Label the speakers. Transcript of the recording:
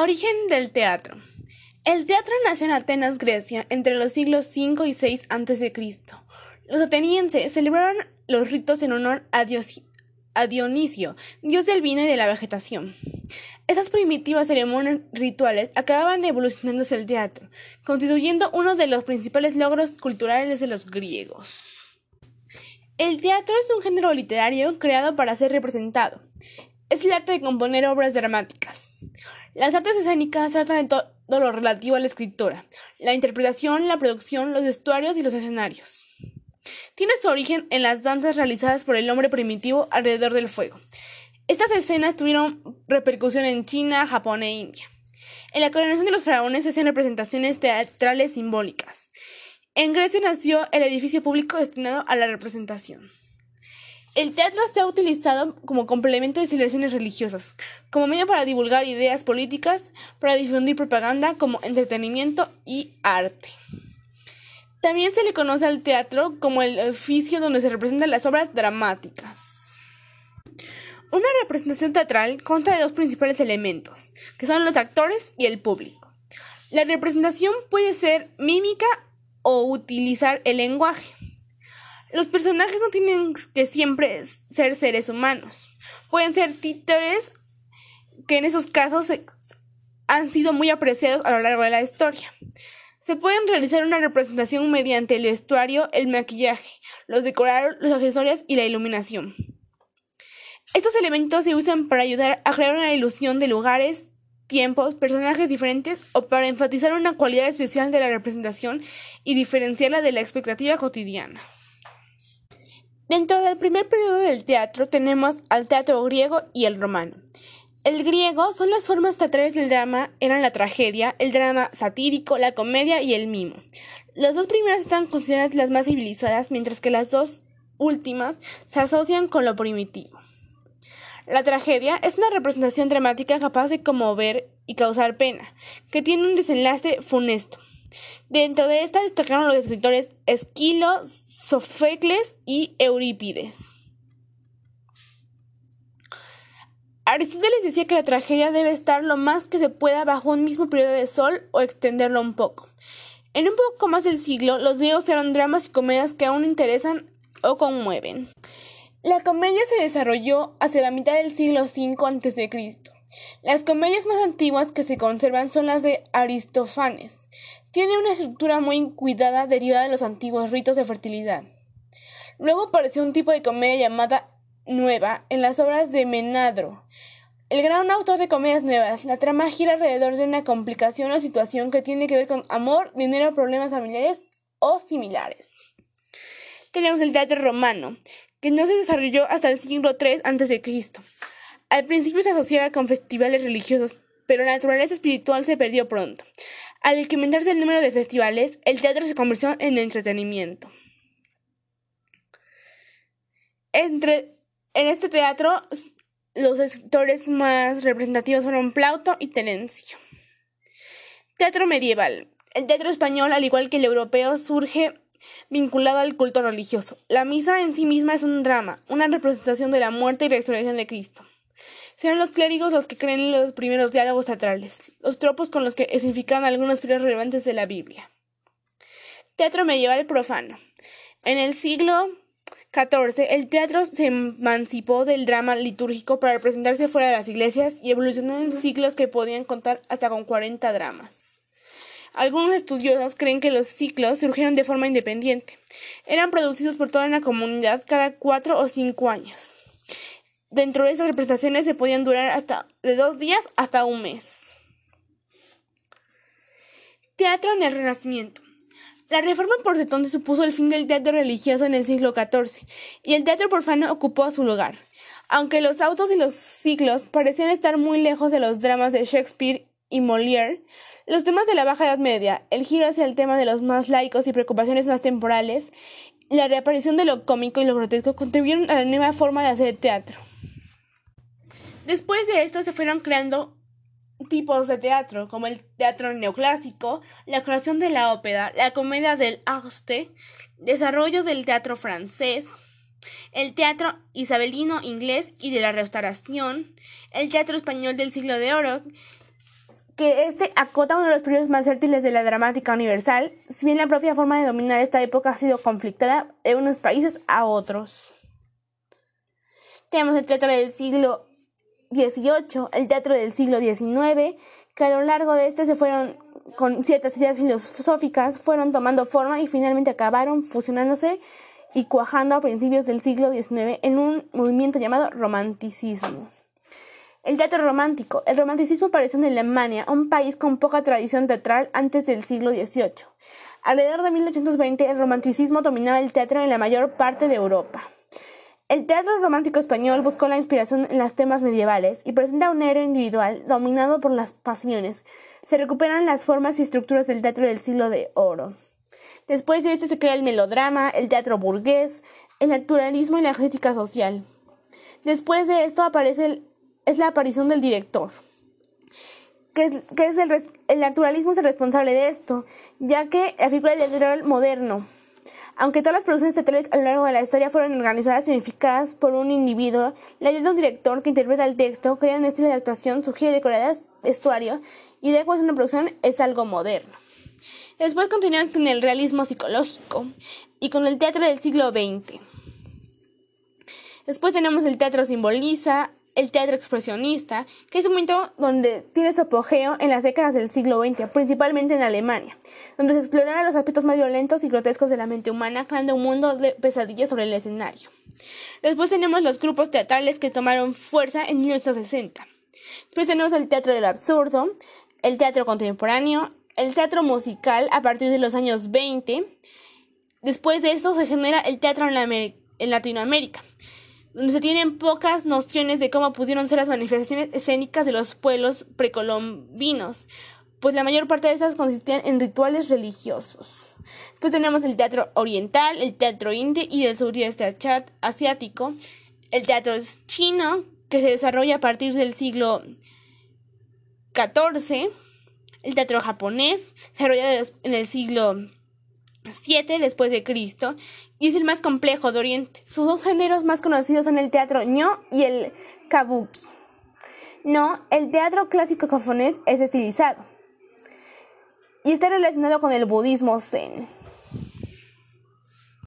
Speaker 1: Origen del teatro. El teatro nació en Atenas, Grecia, entre los siglos V y VI a.C. Los atenienses celebraron los ritos en honor a, a Dionisio, dios del vino y de la vegetación. Estas primitivas ceremonias rituales acababan evolucionándose el teatro, constituyendo uno de los principales logros culturales de los griegos. El teatro es un género literario creado para ser representado. Es el arte de componer obras dramáticas. Las artes escénicas tratan de todo lo relativo a la escritura, la interpretación, la producción, los vestuarios y los escenarios. Tiene su origen en las danzas realizadas por el hombre primitivo alrededor del fuego. Estas escenas tuvieron repercusión en China, Japón e India. En la coronación de los faraones se hacían representaciones teatrales simbólicas. En Grecia nació el edificio público destinado a la representación. El teatro se ha utilizado como complemento de celebraciones religiosas, como medio para divulgar ideas políticas, para difundir propaganda, como entretenimiento y arte. También se le conoce al teatro como el oficio donde se representan las obras dramáticas. Una representación teatral consta de dos principales elementos, que son los actores y el público. La representación puede ser mímica o utilizar el lenguaje. Los personajes no tienen que siempre ser seres humanos. Pueden ser títeres que en esos casos han sido muy apreciados a lo largo de la historia. Se pueden realizar una representación mediante el vestuario, el maquillaje, los decorados, los accesorios y la iluminación. Estos elementos se usan para ayudar a crear una ilusión de lugares, tiempos, personajes diferentes o para enfatizar una cualidad especial de la representación y diferenciarla de la expectativa cotidiana. Dentro del primer periodo del teatro tenemos al teatro griego y el romano. El griego son las formas teatrales del drama, eran la tragedia, el drama satírico, la comedia y el mimo. Las dos primeras están consideradas las más civilizadas, mientras que las dos últimas se asocian con lo primitivo. La tragedia es una representación dramática capaz de conmover y causar pena, que tiene un desenlace funesto. Dentro de esta destacaron los escritores Esquilo, Sofocles y Eurípides. Aristóteles decía que la tragedia debe estar lo más que se pueda bajo un mismo periodo de sol o extenderlo un poco. En un poco más del siglo, los griegos eran dramas y comedias que aún interesan o conmueven. La comedia se desarrolló hacia la mitad del siglo V a.C. Las comedias más antiguas que se conservan son las de Aristófanes. Tiene una estructura muy cuidada derivada de los antiguos ritos de fertilidad. Luego apareció un tipo de comedia llamada nueva en las obras de Menadro. El gran autor de comedias nuevas, la trama gira alrededor de una complicación o situación que tiene que ver con amor, dinero, problemas familiares o similares. Tenemos el teatro romano, que no se desarrolló hasta el siglo III a.C. Al principio se asociaba con festivales religiosos, pero la naturaleza espiritual se perdió pronto. Al incrementarse el número de festivales, el teatro se convirtió en entretenimiento. Entre, en este teatro, los escritores más representativos fueron Plauto y Terencio. Teatro medieval. El teatro español, al igual que el europeo, surge vinculado al culto religioso. La misa en sí misma es un drama, una representación de la muerte y resurrección de Cristo. Serán los clérigos los que creen en los primeros diálogos teatrales, los tropos con los que significan algunos periodos relevantes de la Biblia. Teatro medieval profano. En el siglo XIV, el teatro se emancipó del drama litúrgico para representarse fuera de las iglesias y evolucionó en ciclos que podían contar hasta con 40 dramas. Algunos estudiosos creen que los ciclos surgieron de forma independiente. Eran producidos por toda una comunidad cada cuatro o cinco años. Dentro de esas representaciones se podían durar hasta de dos días hasta un mes. Teatro en el Renacimiento. La reforma protestante supuso el fin del teatro religioso en el siglo XIV, y el teatro profano ocupó su lugar. Aunque los autos y los siglos parecían estar muy lejos de los dramas de Shakespeare y Molière, los temas de la Baja Edad Media, el giro hacia el tema de los más laicos y preocupaciones más temporales, la reaparición de lo cómico y lo grotesco contribuyeron a la nueva forma de hacer teatro. Después de esto se fueron creando tipos de teatro, como el teatro neoclásico, la creación de la ópera, la comedia del arte, desarrollo del teatro francés, el teatro isabelino inglés y de la restauración, el teatro español del siglo de oro, que este acota uno de los periodos más fértiles de la dramática universal, si bien la propia forma de dominar esta época ha sido conflictada de unos países a otros. Tenemos el teatro del siglo XVIII, el teatro del siglo XIX, que a lo largo de este se fueron con ciertas ideas filosóficas, fueron tomando forma y finalmente acabaron fusionándose y cuajando a principios del siglo XIX en un movimiento llamado romanticismo. El teatro romántico. El romanticismo apareció en Alemania, un país con poca tradición teatral antes del siglo XVIII. Alrededor de 1820, el romanticismo dominaba el teatro en la mayor parte de Europa. El teatro romántico español buscó la inspiración en los temas medievales y presenta un héroe individual dominado por las pasiones. Se recuperan las formas y estructuras del teatro del siglo de oro. Después de esto se crea el melodrama, el teatro burgués, el naturalismo y la crítica social. Después de esto aparece el es la aparición del director. Que es, el, naturalismo es el responsable de esto, ya que la figura del director moderno. Aunque todas las producciones teatrales a lo largo de la historia fueron organizadas y unificadas por un individuo, la idea de un director que interpreta el texto, crea un estilo de actuación, sugiere decoradas, vestuario y de una producción es algo moderno. Después continuamos con el realismo psicológico y con el teatro del siglo XX. Después tenemos el teatro simboliza, el teatro expresionista, que es un momento donde tiene su apogeo en las décadas del siglo XX, principalmente en Alemania, donde se exploraron los aspectos más violentos y grotescos de la mente humana, creando un mundo de pesadillas sobre el escenario. Después tenemos los grupos teatrales que tomaron fuerza en 1960. Después tenemos el teatro del absurdo, el teatro contemporáneo, el teatro musical a partir de los años 20. Después de esto se genera el teatro en Latinoamérica donde se tienen pocas nociones de cómo pudieron ser las manifestaciones escénicas de los pueblos precolombinos, pues la mayor parte de estas consistían en rituales religiosos. Después tenemos el teatro oriental, el teatro indio y el sureste asiático, el teatro chino, que se desarrolla a partir del siglo XIV, el teatro japonés, desarrollado en el siglo 7 después de Cristo y es el más complejo de Oriente. Sus dos géneros más conocidos son el teatro ño y el kabuki. No, el teatro clásico japonés es estilizado y está relacionado con el budismo zen.